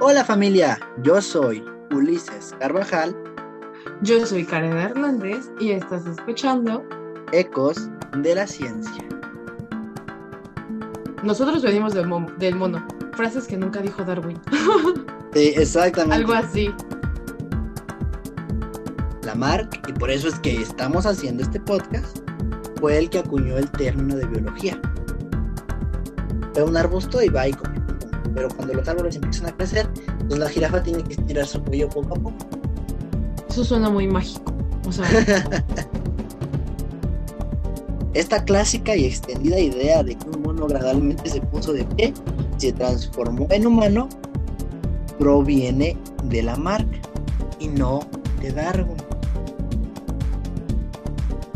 Hola familia, yo soy Ulises Carvajal. Yo soy Karen Hernández y estás escuchando Ecos de la Ciencia. Nosotros venimos del, del mono, frases que nunca dijo Darwin. Sí, exactamente. Algo así. Lamarck, y por eso es que estamos haciendo este podcast, fue el que acuñó el término de biología. Fue un arbusto y va y come. Pero cuando los árboles empiezan a crecer, pues la jirafa tiene que estirar su cuello poco a poco. Eso suena muy mágico. O sea, Esta clásica y extendida idea de que un mono gradualmente se puso de pie se transformó en humano proviene de Lamarck y no de Darwin.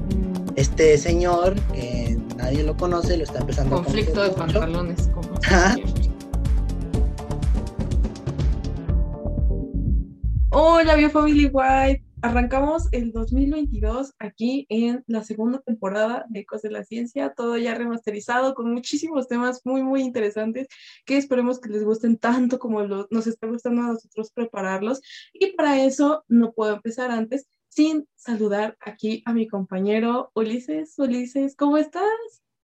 mm, Este señor, que nadie lo conoce, lo está empezando a conflicto de pantalones. Como Ajá. Hola, Biofamily White. Arrancamos el 2022 aquí en la segunda temporada de Ecos de la Ciencia, todo ya remasterizado con muchísimos temas muy, muy interesantes que esperemos que les gusten tanto como lo- nos está gustando a nosotros prepararlos. Y para eso no puedo empezar antes sin saludar aquí a mi compañero Ulises. Ulises, ¿cómo estás?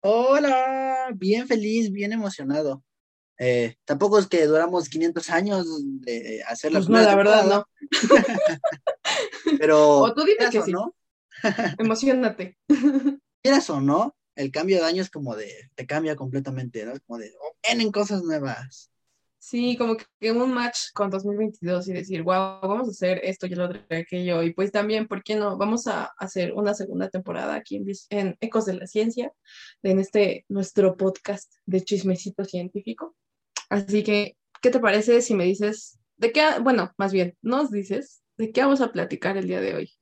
Hola, bien feliz, bien emocionado. Eh, tampoco es que duramos 500 años de hacer la Pues no, la verdad no. Pero O tú dime que sí. no, Emocionate. quieras o no, el cambio de año es como de, te cambia completamente, ¿no? Es como de, oh, vienen cosas nuevas. Sí, como que un match con 2022 y decir, wow, vamos a hacer esto y lo otro y aquello. Y pues también, ¿por qué no? Vamos a hacer una segunda temporada aquí en, en Ecos de la Ciencia, en este nuestro podcast de chismecito científico. Así que, ¿qué te parece si me dices de qué, bueno, más bien, nos dices de qué vamos a platicar el día de hoy?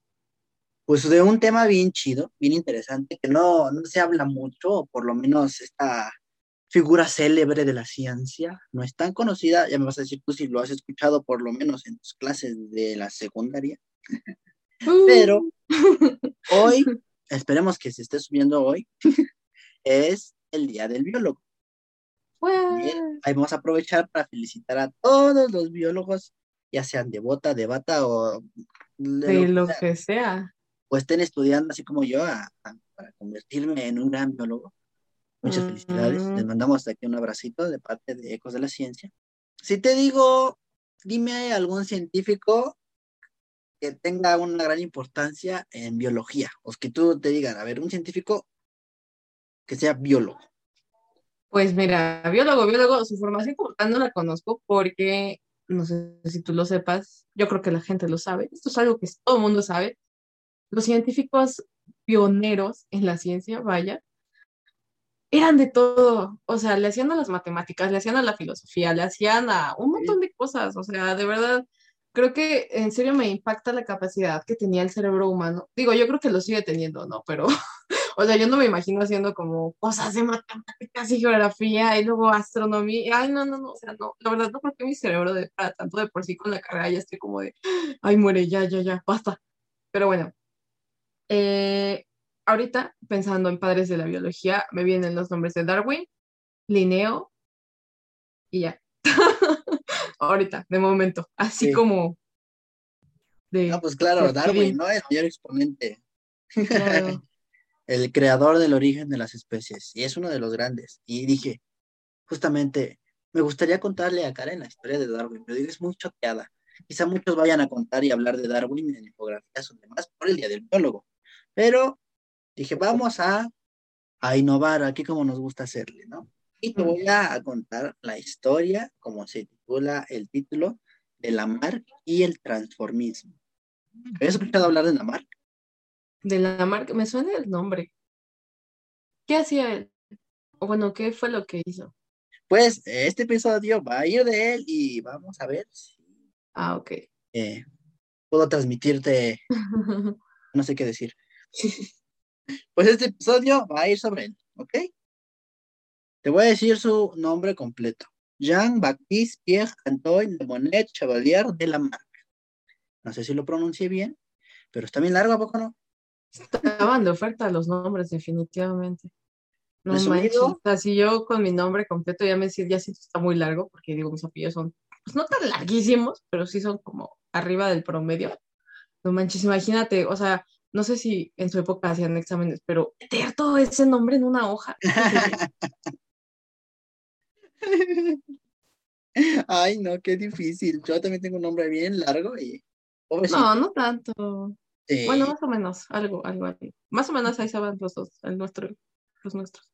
Pues de un tema bien chido, bien interesante, que no, no se habla mucho, o por lo menos esta figura célebre de la ciencia no es tan conocida, ya me vas a decir tú si lo has escuchado por lo menos en tus clases de la secundaria. Pero hoy, esperemos que se esté subiendo hoy, es el Día del Biólogo. Bien, ahí vamos a aprovechar para felicitar a todos los biólogos, ya sean de bota, de bata o de de lo que sea, que sea. o estén estudiando así como yo a- a- para convertirme en un gran biólogo. Muchas felicidades. Les mandamos aquí un abracito de parte de Ecos de la Ciencia. Si te digo, dime algún científico que tenga una gran importancia en biología, o que tú te digan, a ver, un científico que sea biólogo. Pues mira, biólogo, biólogo, su formación como tal no la conozco porque, no sé si tú lo sepas, yo creo que la gente lo sabe, esto es algo que todo el mundo sabe, los científicos pioneros en la ciencia, vaya, eran de todo, o sea, le hacían a las matemáticas, le hacían a la filosofía, le hacían a un montón de cosas, o sea, de verdad, creo que en serio me impacta la capacidad que tenía el cerebro humano. Digo, yo creo que lo sigue teniendo, ¿no? Pero, o sea, yo no me imagino haciendo como cosas de matemáticas y geografía y luego astronomía. Ay, no, no, no, o sea, no, la verdad no creo que mi cerebro de para tanto de por sí con la carrera ya estoy como de, ay, muere, ya, ya, ya, basta. Pero bueno, eh, ahorita pensando en padres de la biología, me vienen los nombres de Darwin, Linneo y ya. ahorita, de momento, así Sí. como de... No, pues claro, Darwin. ¿no? El mayor exponente, claro. El creador del origen de las especies, y es uno de los grandes. Y dije, justamente, me gustaría contarle a Karen la historia de Darwin, pero es muy choqueada. Quizá muchos vayan a contar y hablar de Darwin en infografías o demás por el Día del Biólogo. Pero dije, vamos a, a innovar aquí como nos gusta hacerle, ¿no? Y te voy a, a contar la historia, como se titula el título, de Lamarck y el transformismo. ¿Habías escuchado hablar de Lamarck? De la marca, me suena el nombre. ¿Qué hacía él? O bueno, ¿qué fue lo que hizo? Pues este episodio va a ir de él y vamos a ver si Ah, ok. eh, puedo transmitirte, no sé qué decir. Pues este episodio va a ir sobre él, ¿ok? Te voy a decir su nombre completo. Jean-Baptiste Pierre Antoine de Monet Chevalier de Lamarck. No sé si lo pronuncié bien, pero está bien largo, ¿a poco no? Estaban de oferta los nombres, definitivamente. No manches, o sea, si yo con mi nombre completo ya me ya sí está muy largo, porque digo, mis apellidos son, pues no tan larguísimos, pero sí son como arriba del promedio. No manches, imagínate, o sea, no sé si en su época hacían exámenes, pero meter todo ese nombre en una hoja. Ay, no, qué difícil. Yo también tengo un nombre bien largo y. No, no tanto. Bueno, más o menos, algo, algo así. Más o menos ahí se van los dos, el nuestro, los nuestros.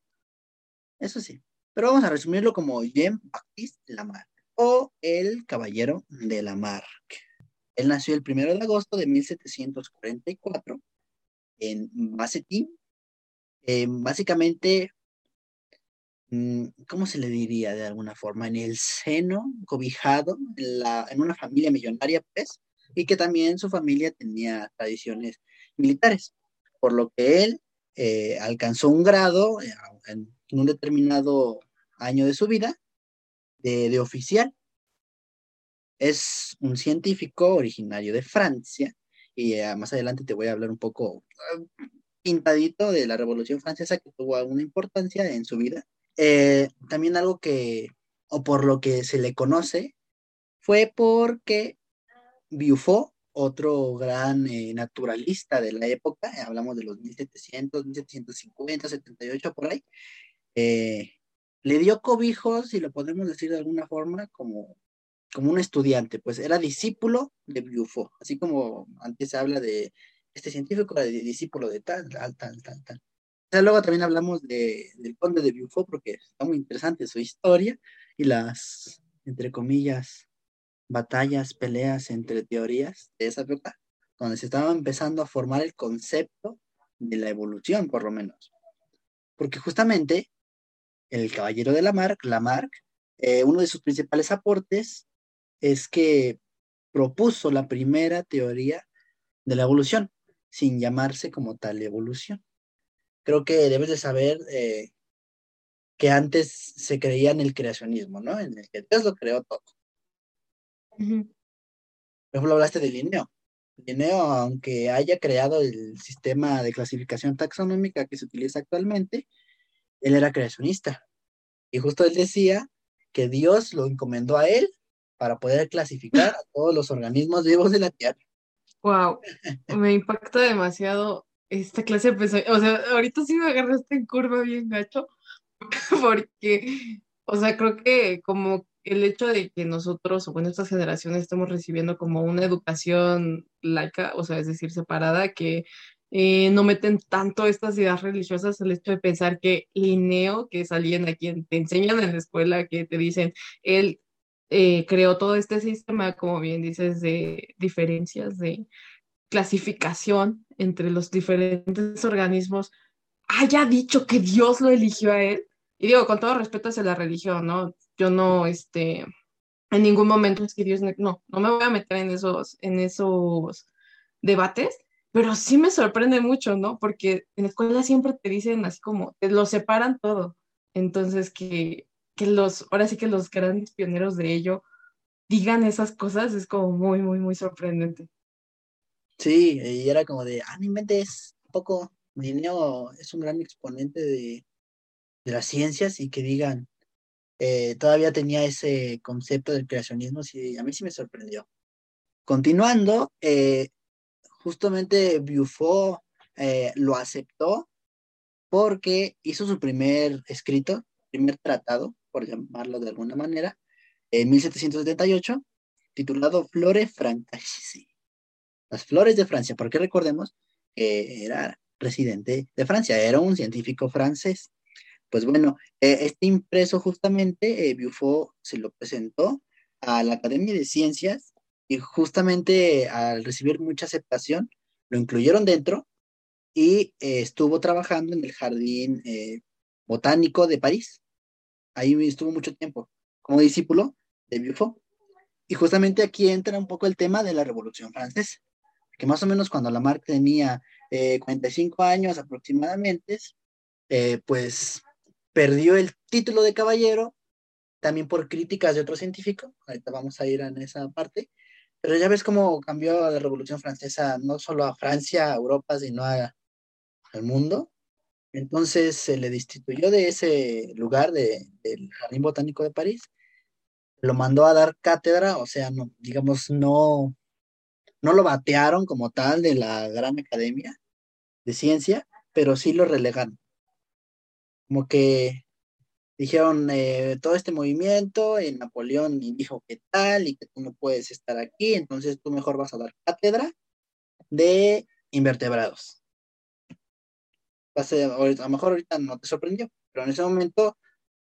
Eso sí. Pero vamos a resumirlo como Jean-Baptiste Lamarck o el Caballero de Lamarck. Él nació el primero de agosto de 1744 en Massetín. Eh, básicamente, mm, ¿cómo se le diría de alguna forma? En el seno, cobijado, en, la, en una familia millonaria, pues, y que también su familia tenía tradiciones militares, por lo que él eh, alcanzó un grado eh, en, un determinado año de su vida de oficial es un científico originario de Francia y eh, más adelante te voy a hablar un poco ah, pintadito de la Revolución Francesa que tuvo alguna importancia en su vida. Eh, también algo que, o por lo que se le conoce, fue porque Buffon, otro gran eh, naturalista de la época, hablamos de los 1700, 1750, 78 por ahí, le dio cobijos, si lo podemos decir de alguna forma, como como un estudiante, pues era discípulo de Buffo, así como antes se habla de este científico, era discípulo de tal, tal, tal, tal, tal. O sea, luego también hablamos de, del conde de Buffo porque está muy interesante su historia y las, entre comillas, batallas, peleas entre teorías de esa época, donde se estaba empezando a formar el concepto de la evolución, por lo menos. Porque justamente el caballero de Lamarck, Lamarck, eh, uno de sus principales aportes es que propuso la primera teoría de la evolución, sin llamarse como tal evolución. Creo que debes de saber eh, que antes se creía en el creacionismo, ¿no? En el que Dios lo creó todo. Por ejemplo, hablaste de Linneo. Linneo, aunque haya creado el sistema de clasificación taxonómica que se utiliza actualmente, él era creacionista. Y justo él decía que Dios lo encomendó a él para poder clasificar a todos los organismos vivos de la Tierra. Wow, me impacta demasiado esta clase de pensamiento. O sea, ahorita sí me agarraste en curva bien gacho, porque, o sea, creo que como el hecho de que nosotros, o bueno, estas generaciones estamos recibiendo como una educación laica, o sea, es decir, separada, que eh, no meten tanto estas ideas religiosas, el hecho de pensar que Linneo, que es alguien a quien te enseñan en la escuela, que te dicen, él eh, creó todo este sistema, como bien dices, de diferencias, de clasificación entre los diferentes organismos, haya dicho que Dios lo eligió a él. Y digo, con todo respeto hacia la religión, ¿no? Yo no, este, en ningún momento es que Dios, no, no me voy a meter en esos, en esos debates, pero sí me sorprende mucho, ¿no? Porque en la escuela siempre te dicen así como, te lo separan todo. Entonces, que que los, ahora sí que los grandes pioneros de ello digan esas cosas es como muy, muy, muy sorprendente. Sí, y era como de, ah, no inventes, poco, Linneo es un gran exponente de, las ciencias y que digan, eh, todavía tenía ese concepto del creacionismo, sí, a mí sí me sorprendió. Continuando, eh, justamente Buffo eh, lo aceptó porque hizo su primer escrito, primer tratado, por llamarlo de alguna manera, en 1778, titulado Flore Francesi. Las flores de Francia, porque recordemos que era residente de Francia, era un científico francés. Pues bueno, eh, este impreso justamente, eh, se lo presentó a la Academia de Ciencias y justamente al recibir mucha aceptación, lo incluyeron dentro y eh, estuvo trabajando en el Jardín eh, Botánico de París ahí estuvo mucho tiempo como discípulo de Buffon. Y justamente aquí entra un poco el tema de la Revolución Francesa, que más o menos cuando Lamarck tenía 45 eh, años aproximadamente, eh, pues perdió el título de caballero, también por críticas de otro científico, ahorita vamos a ir en esa parte, Pero ya ves cómo cambió la Revolución Francesa no solo a Francia, a Europa, sino al mundo. Entonces se le destituyó de ese lugar de, del Jardín Botánico de París, lo mandó a dar cátedra, o sea, no, digamos, no, no lo batearon como tal de la gran academia de ciencia, pero sí lo relegaron. Como que dijeron eh, todo este movimiento y Napoleón dijo que tal y que tú no puedes estar aquí, entonces tú mejor vas a dar cátedra de invertebrados. a, a lo mejor ahorita no te sorprendió, pero en ese momento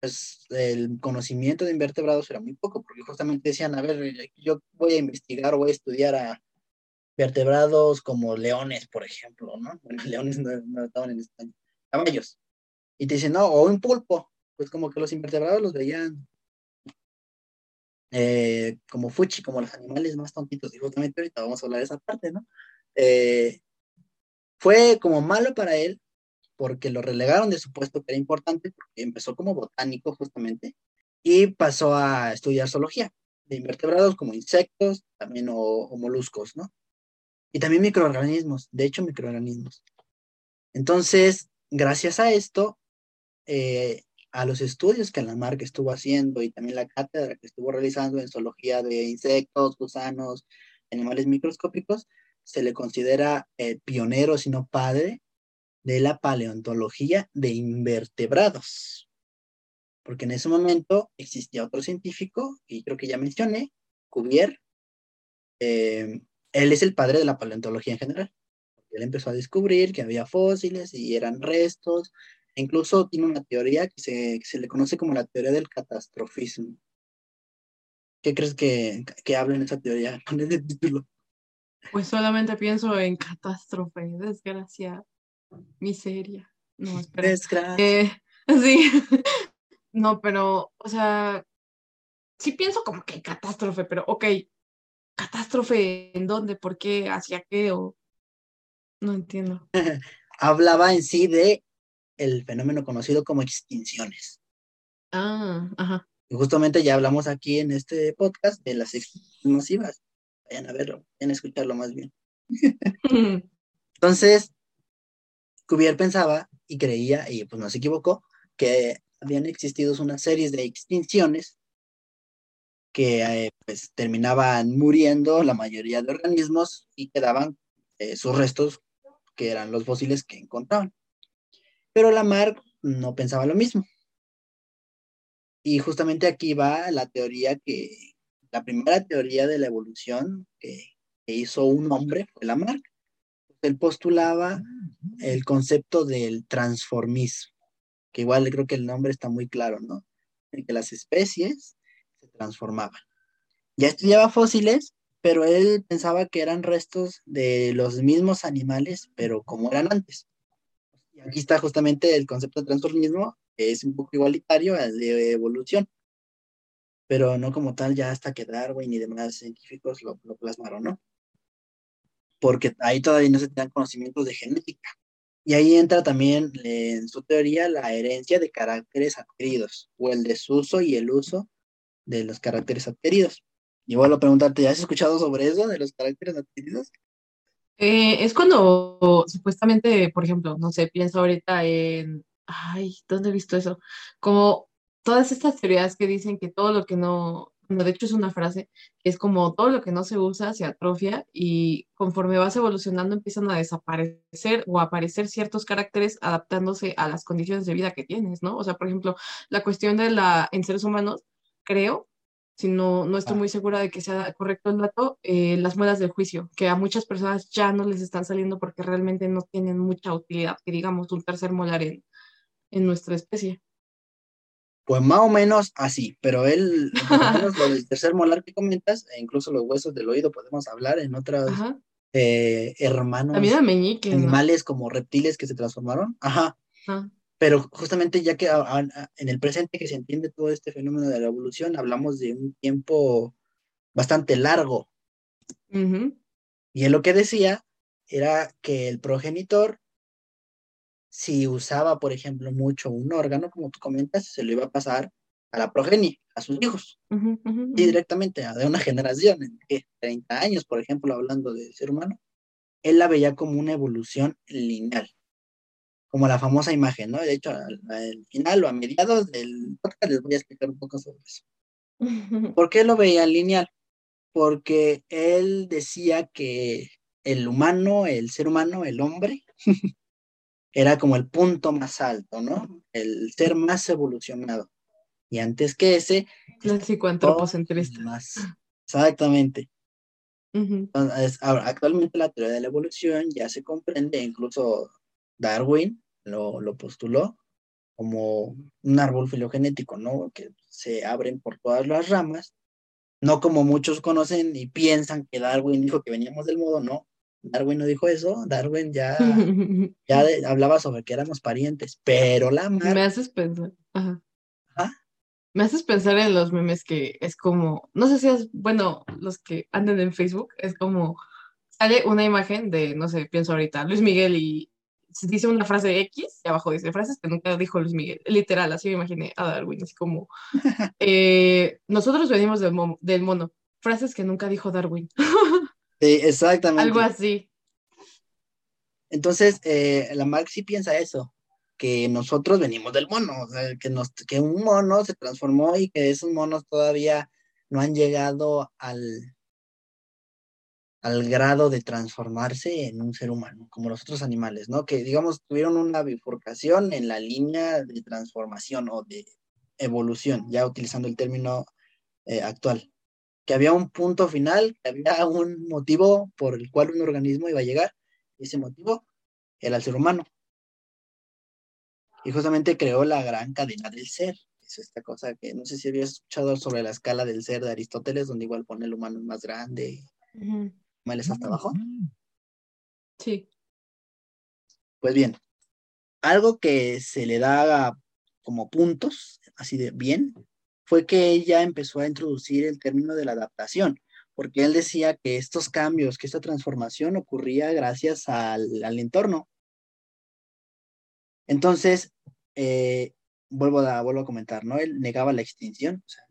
pues el conocimiento de invertebrados era muy poco, porque justamente decían, a ver, yo voy a investigar voy a estudiar a vertebrados como leones, por ejemplo, ¿no? Bueno, leones no estaban en España, caballos. Y te dicen, no, o un pulpo, pues como que los invertebrados los veían eh, como fuchi, como los animales más tontitos, y justamente ahorita vamos a hablar de esa parte, ¿no? Eh, fue como malo para él porque lo relegaron de su puesto que era importante, porque empezó como botánico justamente, y pasó a estudiar zoología de invertebrados como insectos, también o, moluscos, ¿no? Y también microorganismos, de hecho microorganismos. Entonces, gracias a esto, eh, a los estudios que Lamarck estuvo haciendo y también la cátedra que estuvo realizando en zoología de insectos, gusanos, animales microscópicos, se le considera eh, pionero, si no padre, de la paleontología de invertebrados. Porque en ese momento existía otro científico, y creo que ya mencioné, Cuvier. Eh, él es el padre de la paleontología en general. Él empezó a descubrir que había fósiles y eran restos. Incluso tiene una teoría que se, se, le conoce como la teoría del catastrofismo. ¿Qué crees que, que habla en esa teoría con ese título? Pues solamente pienso en catástrofe, desgracia miseria. No, espera. Eh, sí. no, pero, o sea, sí pienso como que catástrofe, pero ok, catástrofe en dónde, por qué, hacia qué, o no entiendo. Hablaba en sí de el fenómeno conocido como extinciones. Ah, ajá. Y justamente ya hablamos aquí en este podcast de las extinciones masivas. Vayan a verlo, vayan a escucharlo más bien. Entonces, Cuvier pensaba y creía, y pues no se equivocó, que habían existido una serie de extinciones que eh, pues terminaban muriendo la mayoría de organismos y quedaban eh, sus restos, que eran los fósiles que encontraban. Pero Lamarck no pensaba lo mismo. Y justamente aquí va la teoría que, la primera teoría de la evolución que, que hizo un hombre fue Lamarck él postulaba el concepto del transformismo, que igual creo que el nombre está muy claro, ¿no? En que las especies se transformaban. Ya estudiaba fósiles, pero él pensaba que eran restos de los mismos animales, pero como eran antes. Y aquí está justamente el concepto de transformismo, que es un poco igualitario al de evolución, pero no como tal ya hasta que Darwin y demás científicos lo, plasmaron, ¿no? porque ahí todavía no se tenían conocimientos de genética. Y ahí entra también en su teoría la herencia de caracteres adquiridos, o el desuso y el uso de los caracteres adquiridos. Y vuelvo a preguntarte, ¿ya has escuchado sobre eso, de los caracteres adquiridos? Eh, es cuando supuestamente, por ejemplo, no sé, pienso ahorita en, ay, ¿dónde he visto eso? Como todas estas teorías que dicen que todo lo que no, de hecho es una frase, es como todo lo que no se usa se atrofia y conforme vas evolucionando empiezan a desaparecer o a aparecer ciertos caracteres adaptándose a las condiciones de vida que tienes, ¿no? O sea, por ejemplo, la cuestión de la, en seres humanos, creo, si no, no estoy ah. muy segura de que sea correcto el dato, eh, las muelas del juicio, que a muchas personas ya no les están saliendo porque realmente no tienen mucha utilidad, que digamos un tercer molar en, en nuestra especie. Pues más o menos así, pero él, lo del tercer molar que comentas, e incluso los huesos del oído podemos hablar en otros eh, hermanos animales como reptiles que se transformaron. Ajá. Pero justamente ya que en el presente que se entiende todo este fenómeno de la evolución, hablamos de un tiempo bastante largo. Y él lo que decía era que el progenitor si usaba, por ejemplo, mucho un órgano, como tú comentas, se lo iba a pasar a la progenie, a sus hijos, y directamente a de una generación, de 30 años, por ejemplo, hablando del ser humano, él la veía como una evolución lineal, como la famosa imagen, ¿no? De hecho, al, final o a mediados del podcast les voy a explicar un poco sobre eso. ¿Por qué lo veía lineal? Porque él decía que el humano, el ser humano, el hombre, era como el punto más alto, ¿no? El ser más evolucionado. Y antes que ese... El psicoantropocentrista. Más. Exactamente. actualmente la teoría de la evolución ya se comprende, incluso Darwin lo, lo postuló como un árbol filogenético, ¿no? Que se abren por todas las ramas, no como muchos conocen y piensan que Darwin dijo que veníamos del modo, no. Darwin no dijo eso, Darwin ya, ya hablaba sobre que éramos parientes, pero la Me haces pensar, ajá. Me haces pensar en los memes que es como, no sé si es, bueno, los que anden en Facebook, es como, sale una imagen de, no sé, pienso ahorita, Luis Miguel y dice una frase X y abajo dice frases que nunca dijo Luis Miguel. Literal, así me imaginé a Darwin, así como, eh, nosotros venimos del, del mono, frases que nunca dijo Darwin. Sí, exactamente. Algo así. Entonces, eh, la Marx sí piensa eso, que nosotros venimos del mono, que, nos, que un mono se transformó y que esos monos todavía no han llegado al, al grado de transformarse en un ser humano, como los otros animales, ¿no? Que, digamos, tuvieron una bifurcación en la línea de transformación o de evolución, ya utilizando el término eh, actual que había un punto final, que había un motivo por el cual un organismo iba a llegar, y ese motivo era el ser humano. Y justamente creó la gran cadena del ser. Es esta cosa que no sé si habías escuchado sobre la escala del ser de Aristóteles, donde igual pone el humano más grande, uh hasta abajo. Sí. Pues bien, algo que se le da como puntos, así de bien, fue que ella empezó a introducir el término de la adaptación, porque él decía que estos cambios, que esta transformación ocurría gracias al, entorno. Entonces, eh, vuelvo, a, vuelvo a comentar, ¿no? Él negaba la extinción, o sea,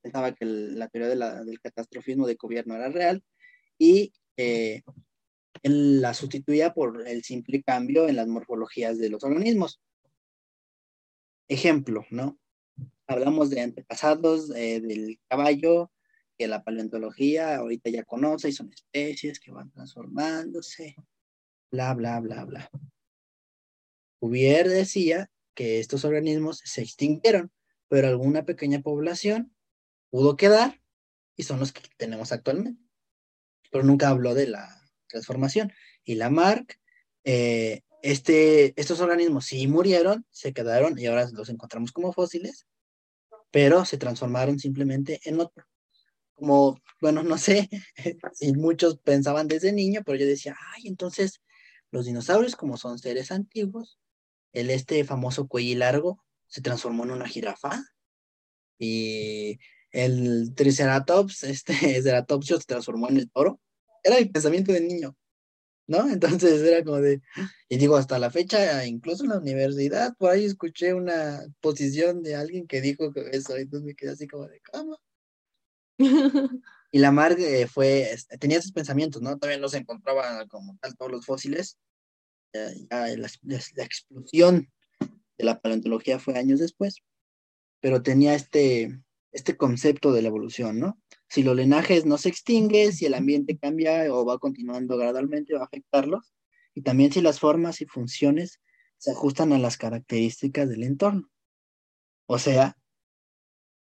pensaba que la teoría del catastrofismo de gobierno era real y eh, la sustituía por el simple cambio en las morfologías de los organismos. Ejemplo, ¿no? hablamos de antepasados eh, del caballo, que la paleontología ahorita ya conoce y son especies que van transformándose, bla, bla, bla, bla. Cuvier decía que estos organismos se extinguieron, pero alguna pequeña población pudo quedar y son los que tenemos actualmente. Pero nunca habló de la transformación. Y Lamarck, eh, este, estos organismos sí murieron, se quedaron y ahora los encontramos como fósiles, pero se transformaron simplemente en otro. Como, bueno, no sé si muchos pensaban desde niño, pero yo decía, ay, entonces los dinosaurios, como son seres antiguos, el este famoso cuello largo se transformó en una jirafa y el Triceratops, este Ceratopsio se transformó en el toro. Era mi pensamiento de niño. ¿no? Entonces era como de, y digo, hasta la fecha, incluso en la universidad, por ahí escuché una posición de alguien que dijo eso, entonces me quedé así como de, ¿cómo? y la Margue fue, este, tenía esos pensamientos, ¿no? Todavía no se encontraban como tal todos los fósiles, ya, la, la explosión de la paleontología fue años después, pero tenía este, este concepto de la evolución, ¿no? Si los linajes no se extinguen, si el ambiente cambia o va continuando gradualmente, va a afectarlos. Y también si las formas y funciones se ajustan a las características del entorno. O sea,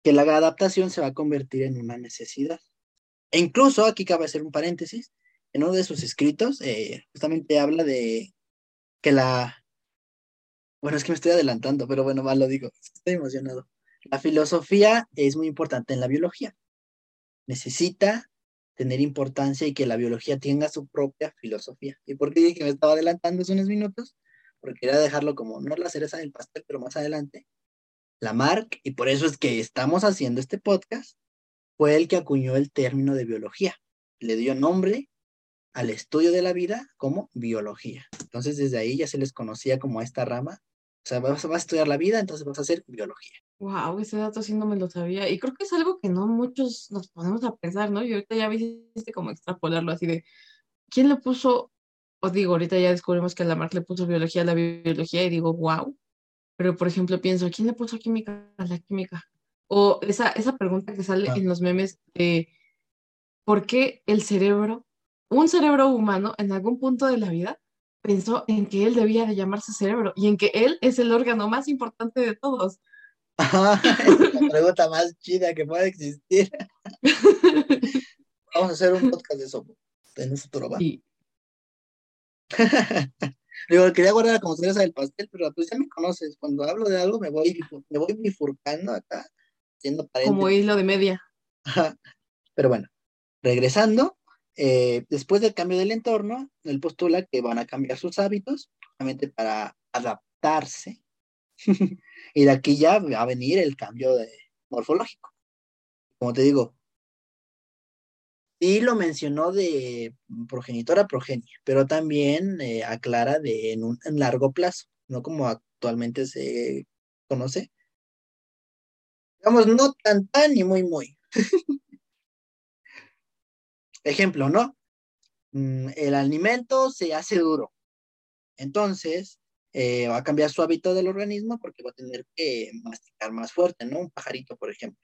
que la adaptación se va a convertir en una necesidad. E incluso, aquí cabe hacer un paréntesis, en uno de sus escritos eh, justamente habla de que la... Bueno, es que me estoy adelantando, pero bueno, mal lo digo, estoy emocionado. La filosofía es muy importante en la biología necesita tener importancia y que la biología tenga su propia filosofía. ¿Y por qué dije que me estaba adelantando hace unos minutos? Porque quería dejarlo como no la cereza del pastel, pero más adelante. Lamarck, y por eso es que estamos haciendo este podcast, fue el que acuñó el término de biología. Le dio nombre al estudio de la vida como biología. Entonces, desde ahí ya se les conocía como a esta rama. O sea, vas, a estudiar la vida, entonces vas a hacer biología. Wow, ese dato sí no me lo sabía. Y creo que es algo que no muchos nos ponemos a pensar, ¿no? Y ahorita ya viste como extrapolarlo así de, ¿quién le puso? Os digo, ahorita ya descubrimos que a Lamarck le puso biología a la biología y digo, wow. Pero, por ejemplo, pienso, ¿quién le puso química a la química? O esa, esa pregunta que sale Ah. en los memes de, ¿por qué el cerebro, un cerebro humano en algún punto de la vida pensó en que él debía de llamarse cerebro y en que él es el órgano más importante de todos? Ajá, es la pregunta más chida que puede existir. Vamos a hacer un podcast de eso en un futuro, ¿va? Y Digo, quería guardar como cereza del pastel, pero pues ya me conoces. Cuando hablo de algo me voy, me voy bifurcando acá, haciendo como hilo de media. Pero bueno, regresando, eh, después del cambio del entorno, él postula que van a cambiar sus hábitos, justamente para adaptarse. y de aquí ya va a venir el cambio de, morfológico. Como te digo, sí lo mencionó de progenitor a progenie, pero también eh, aclara de en un largo plazo, no como actualmente se conoce. Digamos, no tan tan ni muy muy. Ejemplo, ¿no? Mm, El alimento se hace duro. Entonces, eh, va a cambiar su hábito del organismo porque va a tener que masticar más fuerte, ¿no? Un pajarito, por ejemplo.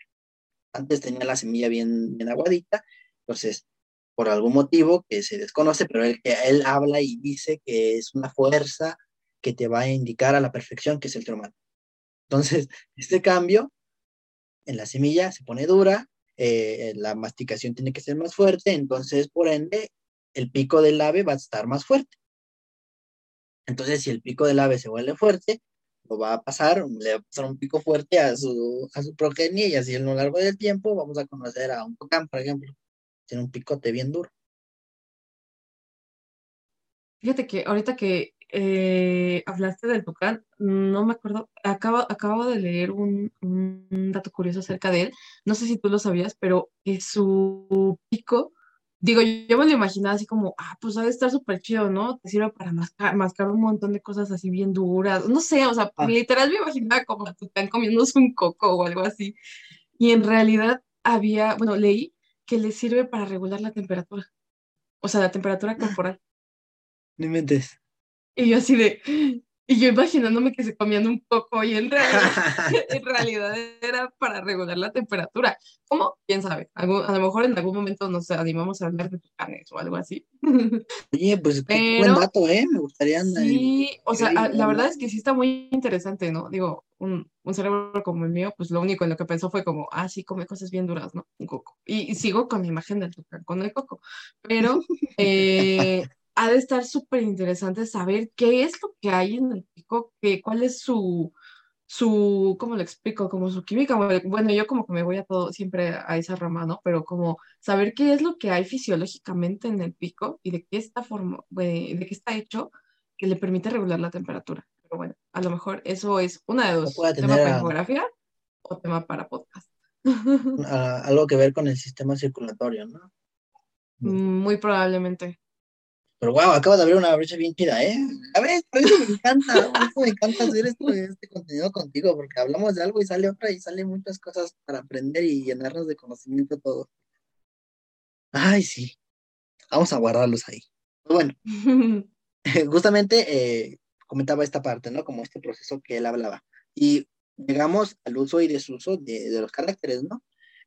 Antes tenía la semilla bien, bien aguadita, entonces, por algún motivo que se desconoce, pero él, él habla y dice que es una fuerza que te va a indicar a la perfección que es el ser humano. Entonces, este cambio en la semilla se pone dura, eh, la masticación tiene que ser más fuerte, entonces, por ende, el pico del ave va a estar más fuerte. Entonces, si el pico del ave se vuelve fuerte, lo va a pasar, le va a pasar un pico fuerte a su, a su progenie y así a lo largo del tiempo vamos a conocer a un tocán, por ejemplo. Tiene un picote bien duro. Fíjate que ahorita que eh, hablaste del tucán, no me acuerdo, acabo, acabo de leer un, dato curioso acerca de él, no sé si tú lo sabías, pero su pico, digo, yo me lo imaginaba así como, ah, pues ha de estar súper chido, ¿no? Te sirve para mascar, mascar un montón de cosas así bien duras, no sé, o sea, Ah. literal me imaginaba como a tucán comiéndose un coco o algo así, y en realidad había, bueno, leí que le sirve para regular la temperatura, o sea, la temperatura corporal. No inventes. Y yo así de, y yo imaginándome que se comían un coco y en realidad, en realidad era para regular la temperatura. ¿Cómo? ¿Quién sabe? A lo mejor en algún momento nos animamos a hablar de tucanes o algo así. Oye, pues Pero- buen dato, ¿eh? Me gustaría. Sí, o sea, Increíble, a- la verdad es que sí está muy interesante, ¿no? Digo, un, un cerebro como el mío, pues lo único en lo que pensó fue como, ah, sí, come cosas bien duras, ¿no? Un coco. Y, y sigo con mi imagen del tucán con el coco. Pero eh, ha de estar súper interesante saber qué es lo que hay en el pico, que, cuál es su, su, ¿cómo lo explico? Como su química. Bueno, yo como que me voy a todo, siempre a esa rama, ¿no? Pero como saber qué es lo que hay fisiológicamente en el pico y de qué está forma, de, de qué está hecho que le permite regular la temperatura. Pero bueno, a lo mejor eso es una de dos, tema para a- geografía o tema para podcast. a- algo que ver con el sistema circulatorio, ¿no? Muy probablemente. Pero wow, acabo de abrir una brecha bien chida, ¿eh? A ver, por eso me encanta, por eso me encanta hacer esto, este contenido contigo, porque hablamos de algo y sale otra y salen muchas cosas para aprender y llenarnos de conocimiento todo. Ay, sí. Vamos a guardarlos ahí. Pues bueno, justamente eh, comentaba esta parte, ¿no? Como este proceso que él hablaba. Y llegamos al uso y desuso de, de los caracteres, ¿no?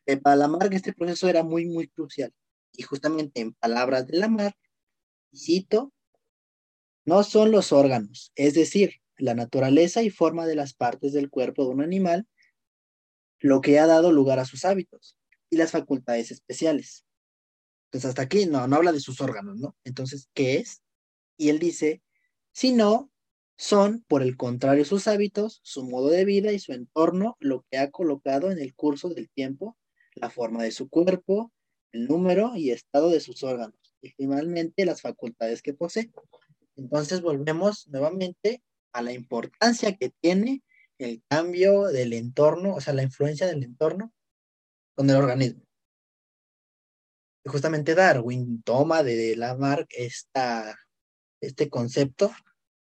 Eh, para Lamarck este proceso era muy, muy crucial. Y justamente en palabras de Lamarck, cito, no son los órganos, es decir, la naturaleza y forma de las partes del cuerpo de un animal, lo que ha dado lugar a sus hábitos y las facultades especiales. Entonces, hasta aquí no, no habla de sus órganos, ¿no? Entonces, ¿qué es? Y él dice, si no, son, por el contrario, sus hábitos, su modo de vida y su entorno lo que ha colocado en el curso del tiempo la forma de su cuerpo, el número y estado de sus órganos y finalmente las facultades que posee. Entonces volvemos nuevamente a la importancia que tiene el cambio del entorno, o sea, la influencia del entorno con el organismo. Y justamente Darwin toma de Lamarck esta, este concepto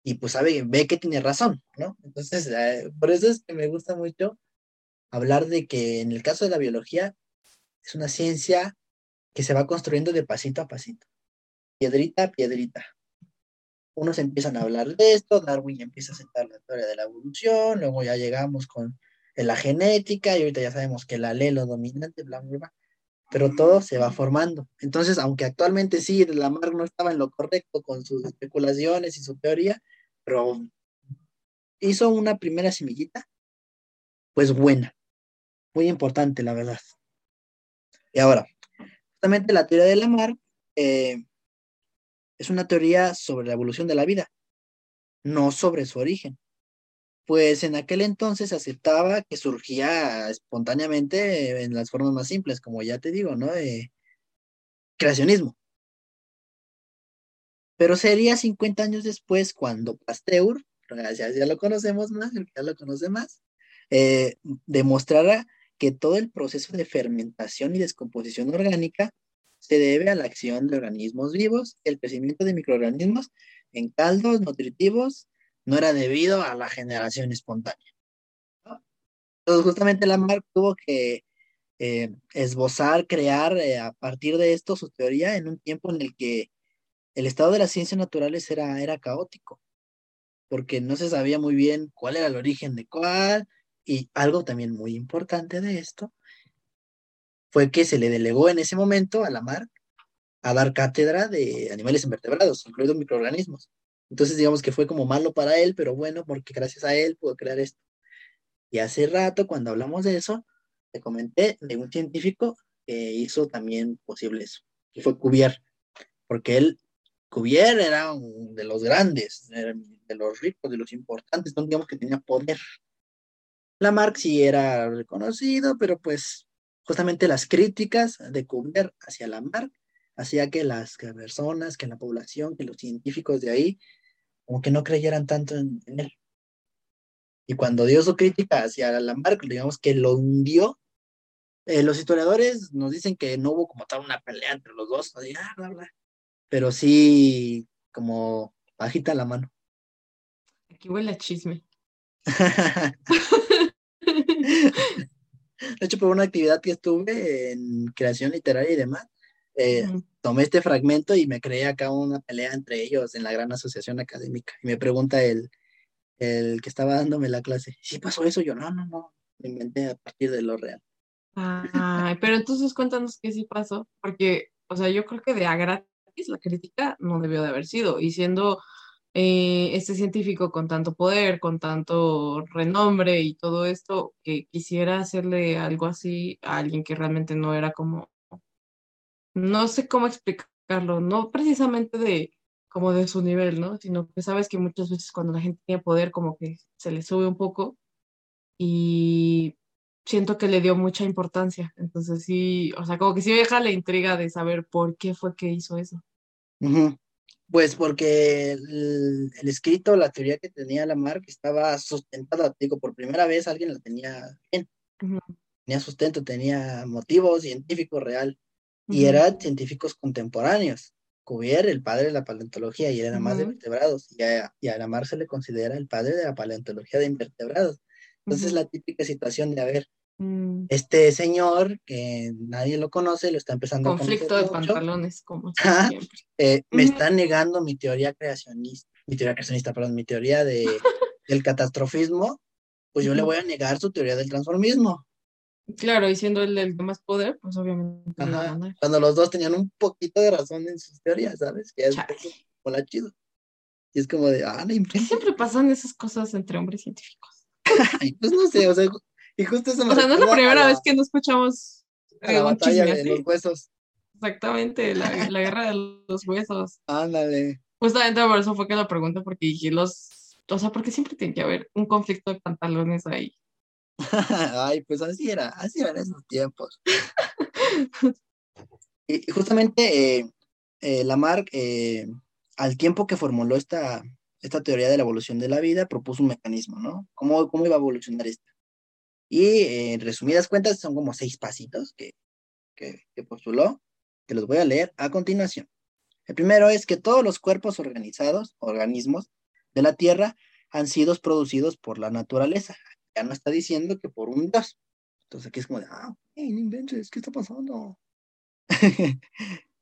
y pues sabe, ve que tiene razón, ¿no? Entonces, eh, por eso es que me gusta mucho hablar de que en el caso de la biología es una ciencia que se va construyendo de pasito a pasito, piedrita a piedrita. Unos empiezan a hablar de esto, Darwin empieza a sentar la teoría de la evolución, luego ya llegamos con la genética y ahorita ya sabemos que la alelo dominante, bla, bla, bla, pero todo se va formando. Entonces, aunque actualmente sí, Lamarck no estaba en lo correcto con sus especulaciones y su teoría, pero hizo una primera semillita, pues buena, muy importante, la verdad. Y ahora, justamente la teoría de Lamarck eh, es una teoría sobre la evolución de la vida, no sobre su origen. Pues en aquel entonces aceptaba que surgía espontáneamente en las formas más simples, como ya te digo, ¿no? De creacionismo. Pero sería 50 años después cuando Pasteur, gracias, ya lo conocemos más, ya lo conoce más, eh, demostrara que todo el proceso de fermentación y descomposición orgánica se debe a la acción de organismos vivos, el crecimiento de microorganismos en caldos nutritivos no era debido a la generación espontánea. Entonces, justamente Lamarck tuvo que eh, esbozar, crear eh, a partir de esto su teoría en un tiempo en el que el estado de las ciencias naturales era, era caótico, porque no se sabía muy bien cuál era el origen de cuál, y algo también muy importante de esto fue que se le delegó en ese momento a Lamarck a dar cátedra de animales invertebrados, incluidos microorganismos. Entonces, digamos que fue como malo para él, pero bueno, porque gracias a él pudo crear esto. Y hace rato, cuando hablamos de eso, te comenté de un científico que hizo también posible eso, que fue Cuvier, porque él, Cuvier era de los grandes, de los ricos, de los importantes, digamos que tenía poder. Lamarck sí era reconocido, pero pues justamente las críticas de Cuvier hacia Lamarck hacía que las personas, que la población, que los científicos de ahí, como que no creyeran tanto en, él. Y cuando dio su crítica hacia Lamarck, digamos que lo hundió, eh, los historiadores nos dicen que no hubo como tal una pelea entre los dos, ah, pero sí como bajita la mano. Aquí huele a chisme. De hecho, por una actividad que estuve en creación literaria y demás, eh, tomé este fragmento y me creé acá una pelea entre ellos en la gran asociación académica. Y me pregunta el, el que estaba dándome la clase, ¿sí pasó eso? Yo, no, no, no, me inventé a partir de lo real. Ay, pero entonces cuéntanos qué sí pasó, porque, o sea, yo creo que de a gratis la crítica no debió de haber sido, y siendo eh, este científico con tanto poder, con tanto renombre y todo esto, que quisiera hacerle algo así a alguien que realmente no era como, no sé cómo explicarlo, no precisamente de como de su nivel, ¿no? Sino que sabes que muchas veces cuando la gente tiene poder como que se le sube un poco y siento que le dio mucha importancia. Entonces sí, o sea, como que sí deja la intriga de saber por qué fue que hizo eso. Pues porque el, escrito, la teoría que tenía Lamarck estaba sustentada, digo, por primera vez alguien la tenía bien. Tenía sustento, tenía motivo científico real. Y eran científicos contemporáneos. Cuvier, el padre de la paleontología, y era más de invertebrados. Y a, y a Lamarck se le considera el padre de la paleontología de invertebrados. Entonces, la típica situación de, a ver, Mm. Este señor, que nadie lo conoce, lo está empezando Conflicto a Conflicto de pantalones, como eh, me está negando mi teoría creacionista, mi teoría creacionista, perdón, mi teoría de, del catastrofismo, pues yo le voy a negar su teoría del transformismo. Claro, y siendo el el de más poder, pues obviamente. Cuando los dos tenían un poquito de razón en sus teorías, ¿sabes? Que es como la chido. Y es como de, ah, no Siempre pasan esas cosas entre hombres científicos. pues no sé, o sea, y justo eso O sea, no es la primera vez que no escuchamos la eh, batalla de los huesos. Exactamente, la, guerra de los huesos. Ándale. Justamente por eso fue que la pregunta, porque dije los. O sea, porque siempre tiene que haber un conflicto de pantalones ahí. Ay, pues así era, así eran esos tiempos. y justamente eh, eh, Lamarck, eh, al tiempo que formuló esta, esta teoría de la evolución de la vida, propuso un mecanismo, ¿no? ¿Cómo, cómo iba a evolucionar esta? Y en resumidas cuentas, son como seis pasitos que, que, postuló, que los voy a leer a continuación. El primero es que todos los cuerpos organizados, organismos de la Tierra, han sido producidos por la naturaleza. Ya no está diciendo que por un Dios, Entonces aquí es como de, ah, hey, no inventes, ¿qué está pasando?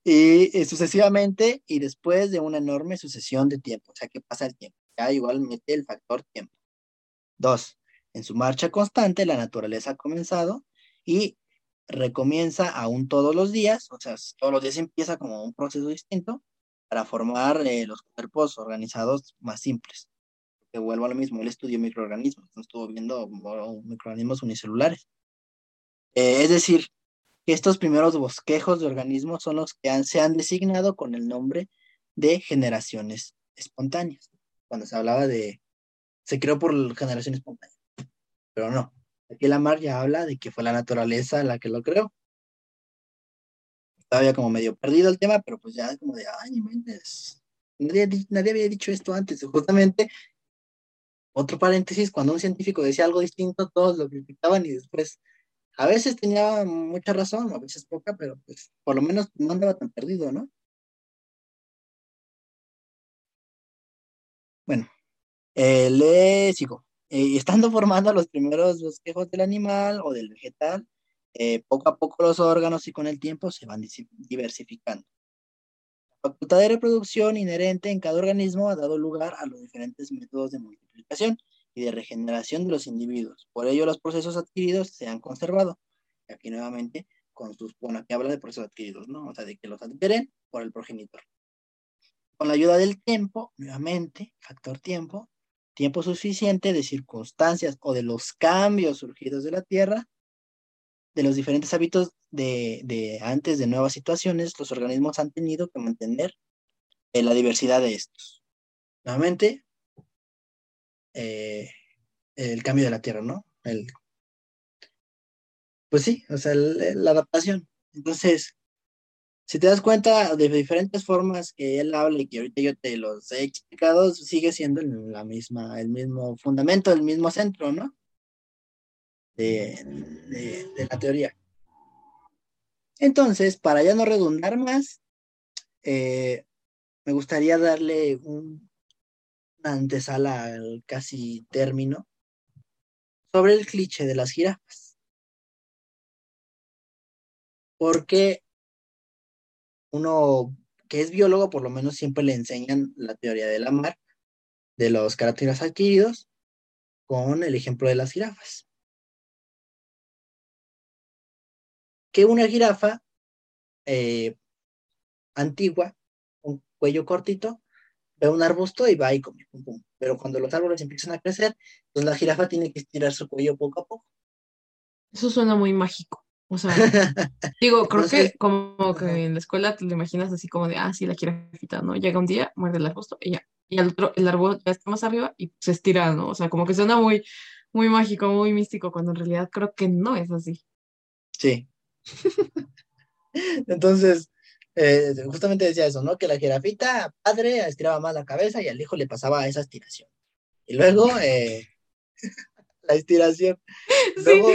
y, y, sucesivamente, y después de una enorme sucesión de tiempo, o sea, que pasa el tiempo, ya igual mete el factor tiempo. Dos, en su marcha constante, la naturaleza ha comenzado y recomienza aún todos los días, o sea, todos los días empieza como un proceso distinto para formar eh, los cuerpos organizados más simples. Que vuelvo a lo mismo, él estudió microorganismos, no estuvo viendo microorganismos unicelulares. Eh, es decir, que estos primeros bosquejos de organismos son los que han, se han designado con el nombre de generaciones espontáneas. Cuando se hablaba de, se creó por generación espontánea, pero no, Aquí Lamar ya habla de que fue la naturaleza la que lo creó. Todavía como medio perdido el tema, pero pues ya como de, ay, mentes. Nadie, nadie había dicho esto antes. Justamente, otro paréntesis, cuando un científico decía algo distinto, todos lo criticaban y después, a veces tenía mucha razón, a veces poca, pero pues por lo menos no andaba tan perdido, ¿no? Bueno, eh, le sigo. Eh, estando formando los primeros bosquejos del animal o del vegetal, eh, poco a poco los órganos y con el tiempo se van diversificando. La facultad de reproducción inherente en cada organismo ha dado lugar a los diferentes métodos de multiplicación y de regeneración de los individuos. Por ello, los procesos adquiridos se han conservado. Y aquí nuevamente, con sus, bueno, aquí habla de procesos adquiridos, ¿no? O sea, de que los adquieren por el progenitor. Con la ayuda del tiempo, nuevamente, factor tiempo, tiempo suficiente de circunstancias o de los cambios surgidos de la Tierra, de los diferentes hábitos de, antes de nuevas situaciones, los organismos han tenido que mantener eh, la diversidad de estos. Nuevamente, eh, el cambio de la Tierra, ¿no? El, pues sí, o sea, la adaptación. Entonces, si te das cuenta de diferentes formas que él habla y que ahorita yo te los he explicado, sigue siendo la misma, el mismo fundamento, el mismo centro, ¿no? De, la teoría. Entonces, para ya no redundar más, eh, me gustaría darle un, una antesala al casi término sobre el cliché de las jirafas. Porque uno que es biólogo, por lo menos siempre le enseñan la teoría de la mar, de los caracteres adquiridos, con el ejemplo de las jirafas. Que una jirafa eh, antigua, un cuello cortito, ve un arbusto y va y come. Pero cuando los árboles empiezan a crecer, pues la jirafa tiene que estirar su cuello poco a poco. Eso suena muy mágico. O sea, digo, creo que como que en la escuela te lo imaginas así como de, ah, sí, la jirafita, ¿no? Llega un día, muerde el arbusto y ya. Y al otro, el árbol ya está más arriba y se estira, ¿no? O sea, como que suena muy, muy mágico, muy místico, cuando en realidad creo que no es así. Sí. Entonces, eh, justamente decía eso, ¿no? Que la jirafita, padre, estiraba más la cabeza y al hijo le pasaba esa estiración. Y luego, eh, la estiración. Luego,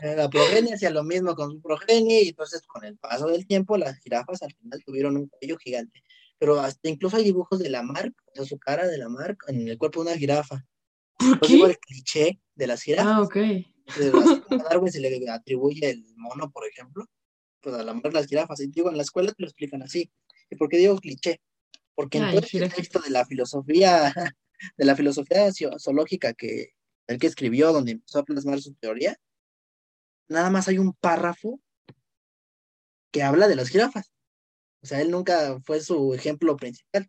la progenie hacía lo mismo con su progenie y entonces con el paso del tiempo las jirafas al final tuvieron un cuello gigante. Pero hasta incluso hay dibujos de la marca, o sea, su cara de la marca en el cuerpo de una jirafa. ¿Por qué? el cliché de las jirafas. Ah, ok. A Darwin se le atribuye el mono, por ejemplo, pues a la mar las jirafas. Y digo, en la escuela te lo explican así. ¿Y por qué digo cliché? Porque en todo el texto de la filosofía, de la filosofía zoológica que el que escribió, donde empezó a plasmar su teoría, nada más hay un párrafo que habla de las jirafas. O sea, él nunca fue su ejemplo principal.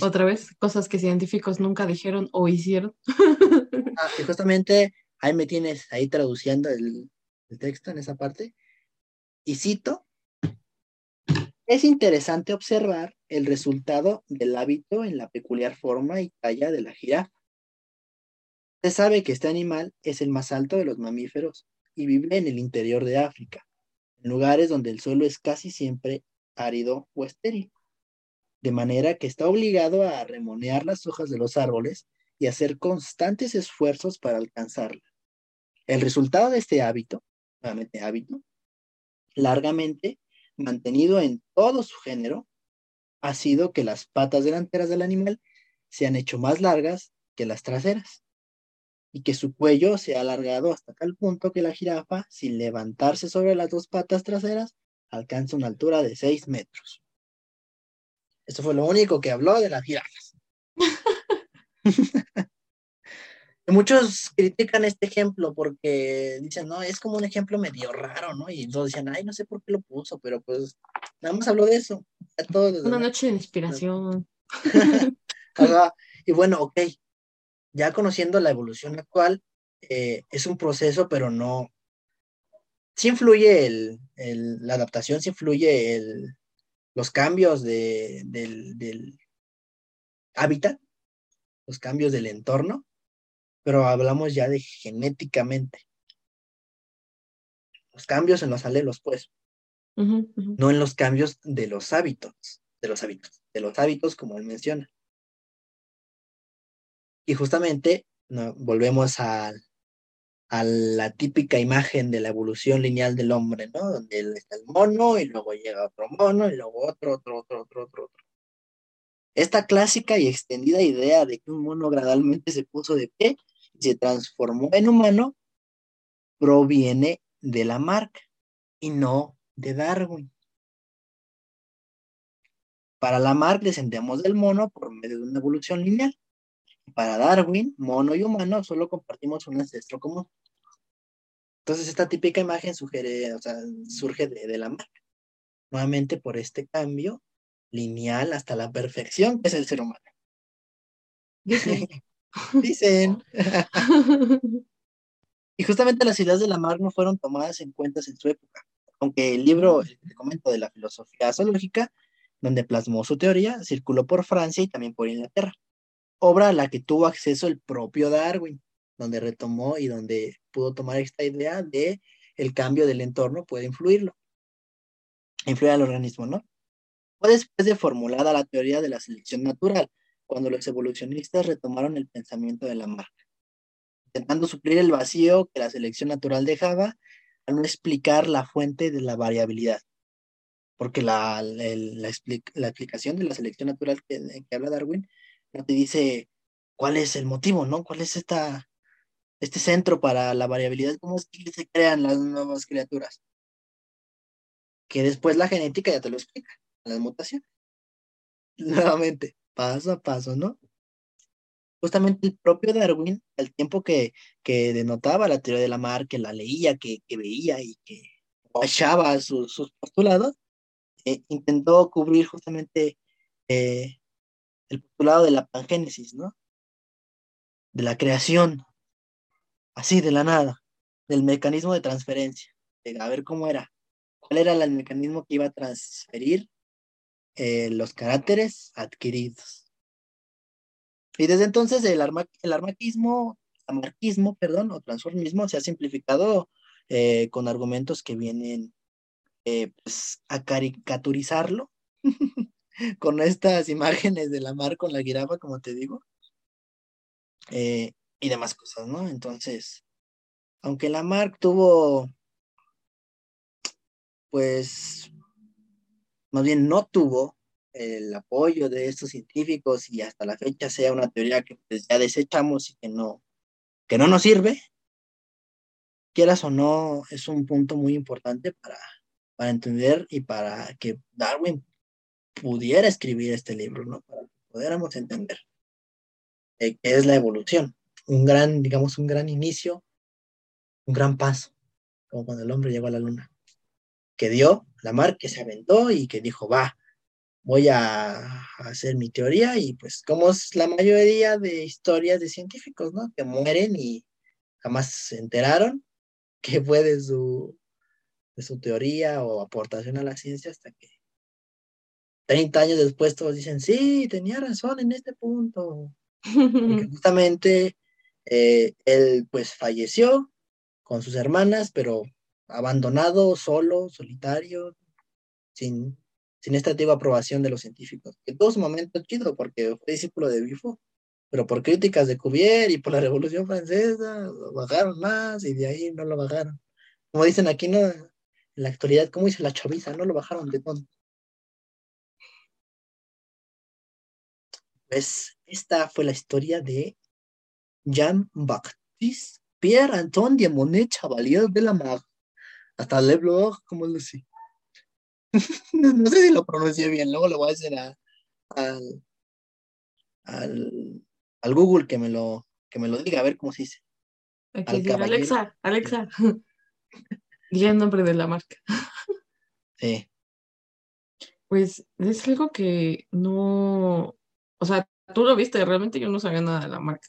Otra vez, cosas que científicos nunca dijeron o hicieron. ah, y justamente ahí me tienes ahí traduciendo el, el texto en esa parte. Y cito, es interesante observar el resultado del hábito en la peculiar forma y talla de la jirafa. Se sabe que este animal es el más alto de los mamíferos y vive en el interior de África, en lugares donde el suelo es casi siempre árido o estéril, de manera que está obligado a remonear las hojas de los árboles y hacer constantes esfuerzos para alcanzarla. El resultado de este hábito, nuevamente hábito, largamente mantenido en todo su género, ha sido que las patas delanteras del animal se han hecho más largas que las traseras. Y que su cuello se ha alargado hasta tal punto que la jirafa, sin levantarse sobre las dos patas traseras, alcanza una altura de 6 metros. Esto fue lo único que habló de las jirafas. Muchos critican este ejemplo porque dicen, no, es como un ejemplo medio raro, ¿no? Y todos dicen, ay, no sé por qué lo puso, pero pues nada más habló de eso. Una noche de inspiración. Y bueno, ok, ya conociendo la evolución actual, eh, es un proceso, pero no. Sí influye el, la adaptación, sí influye el, los cambios de, del, del hábitat, los cambios del entorno, pero hablamos ya de genéticamente. Los cambios en los alelos, pues, no en los cambios de los hábitos, de los hábitos, de los hábitos como él menciona. Y justamente volvemos a, la típica imagen de la evolución lineal del hombre, ¿no? Donde está el mono y luego llega otro mono y luego otro, otro, otro, otro, otro, otro. Esta clásica y extendida idea de que un mono gradualmente se puso de pie y se transformó en humano proviene de Lamarck y no de Darwin. Para Lamarck descendemos del mono por medio de una evolución lineal. Para Darwin, mono y humano solo compartimos un ancestro común. Entonces, esta típica imagen sugiere, o sea, surge de, de Lamarck. Nuevamente por este cambio lineal hasta la perfección que es el ser humano. Dicen. y justamente las ideas de Lamarck no fueron tomadas en cuenta en su época, aunque el libro, el que comento de la filosofía zoológica, donde plasmó su teoría, circuló por Francia y también por Inglaterra obra a la que tuvo acceso el propio Darwin, donde retomó y donde pudo tomar esta idea de el cambio del entorno puede influirlo, influir al organismo, ¿no? Fue después de formulada la teoría de la selección natural, cuando los evolucionistas retomaron el pensamiento de Lamarck, intentando suplir el vacío que la selección natural dejaba al no explicar la fuente de la variabilidad. Porque la, la, explicación de la selección natural que habla Darwin no te dice cuál es el motivo, ¿no? ¿Cuál es esta, este centro para la variabilidad? ¿Cómo es que se crean las nuevas criaturas? Que después la genética ya te lo explica, las mutaciones. Nuevamente, paso a paso, ¿no? Justamente el propio Darwin, al tiempo que, que denotaba la teoría de la mar, que la leía, que, que veía y que guachaba sus, sus postulados, eh, intentó cubrir justamente eh, el postulado de la pangénesis, ¿no? De la creación, así de la nada, del mecanismo de transferencia, a ver cómo era, cuál era el mecanismo que iba a transferir eh, los caracteres adquiridos. Y desde entonces el, el armaquismo, amarquismo, perdón, o transformismo se ha simplificado eh, con argumentos que vienen eh, pues, a caricaturizarlo con estas imágenes de la mar con la jirafa, como te digo, eh, y demás cosas, ¿no? Entonces, aunque la mar tuvo, pues, más bien no tuvo el apoyo de estos científicos y hasta la fecha sea una teoría que pues, ya desechamos y que no, que no nos sirve, quieras o no, es un punto muy importante para, para entender y para que Darwin pudiera escribir este libro, ¿no? Para que pudiéramos entender qué es la evolución. Un gran, digamos, un gran inicio, un gran paso, como cuando el hombre llegó a la luna, que dio la mar, que se aventó y que dijo, va, voy a hacer mi teoría y pues como es la mayoría de historias de científicos, ¿no? Que mueren y jamás se enteraron que fue de su, de su teoría o aportación a la ciencia hasta que 30 años después todos dicen, sí, tenía razón en este punto. Porque justamente eh, él pues falleció con sus hermanas, pero abandonado, solo, solitario, sin, sin esta antigua aprobación de los científicos. Que todo su momento chido, porque fue discípulo de Bifo, pero por críticas de Cuvier y por la Revolución Francesa, lo bajaron más y de ahí no lo bajaron. Como dicen aquí, ¿no? En la actualidad, ¿cómo dice la chaviza? No lo bajaron de tonto. Pues esta fue la historia de Jan Bacht. Baptiste Pierre Antoine Monet Chevalier de la Mar. Hasta Le Blog, como lo sé. no sé si lo pronuncié bien, luego le voy a decir al, al, Google que me lo que me lo diga, a ver cómo se dice. Alexa, Alexa. Y el nombre de la marca. Sí. Pues es algo que no, o sea, tú lo viste, realmente yo no sabía nada de la marca.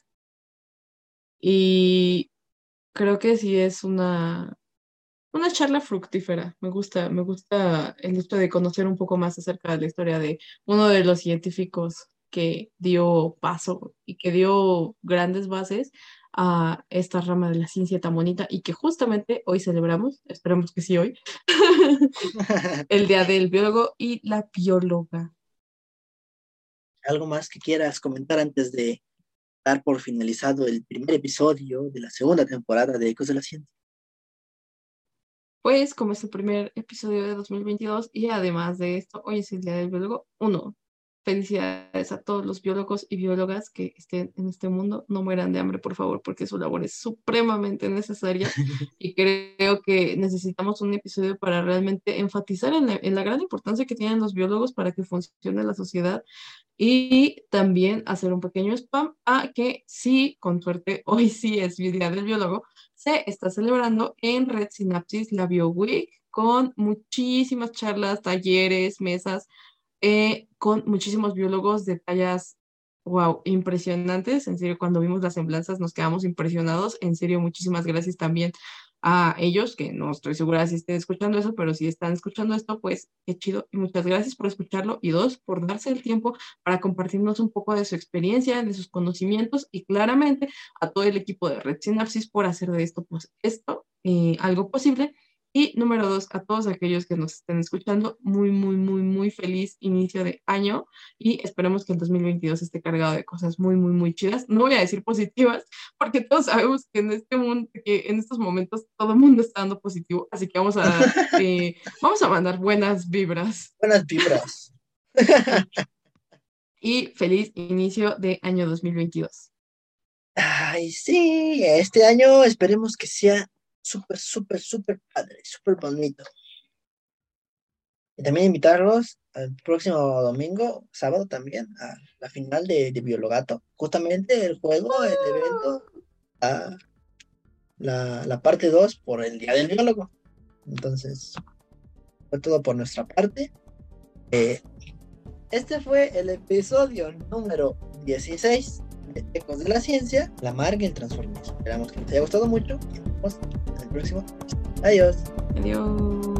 Y creo que sí es una, una charla fructífera. Me gusta, me gusta el hecho de conocer un poco más acerca de la historia de uno de los científicos que dio paso y que dio grandes bases a esta rama de la ciencia tan bonita y que justamente hoy celebramos, esperemos que sí hoy, el Día del Biólogo y la Bióloga. ¿Algo más que quieras comentar antes de dar por finalizado el primer episodio de la segunda temporada de Ecos de la Ciencia? Pues como es el primer episodio de 2022 y además de esto, hoy es el Día del uno, Felicidades a todos los biólogos y biólogas que estén en este mundo. No mueran de hambre, por favor, porque su labor es supremamente necesaria y creo que necesitamos un episodio para realmente enfatizar en la, gran importancia que tienen los biólogos para que funcione la sociedad y también hacer un pequeño spam a que sí, con suerte, hoy sí es el Día del Biólogo, se está celebrando en Red Synapsis la BioWeek con muchísimas charlas, talleres, mesas eh, con muchísimos biólogos de tallas, wow, impresionantes. En serio, cuando vimos las semblanzas nos quedamos impresionados. En serio, muchísimas gracias también a ellos, que no estoy segura si estén escuchando eso, pero si están escuchando esto, pues qué chido y muchas gracias por escucharlo y dos, por darse el tiempo para compartirnos un poco de su experiencia, de sus conocimientos y claramente a todo el equipo de Red Synapsis por hacer de esto, pues esto, eh, algo posible y número dos, a todos aquellos que nos estén escuchando, muy, muy, muy, muy feliz inicio de año y esperemos que el 2022 esté cargado de cosas muy, muy, muy chidas. No voy a decir positivas, porque todos sabemos que en este mundo, que en estos momentos todo el mundo está dando positivo, así que vamos a, eh, vamos a mandar buenas vibras. Buenas vibras. y feliz inicio de año 2022. Ay, sí, este año esperemos que sea súper, súper, súper padre, súper bonito. Y también invitarlos al próximo domingo, sábado también, a la final de, de Biologato. Justamente el juego, el evento, la, la parte 2 por el Día del Biólogo. Entonces, fue todo por nuestra parte. Eh, este fue el episodio número 16 de Ecos de la Ciencia, la marca y el transformismo. Esperamos que les haya gustado mucho y nos vemos en el próximo. Adiós. Adiós.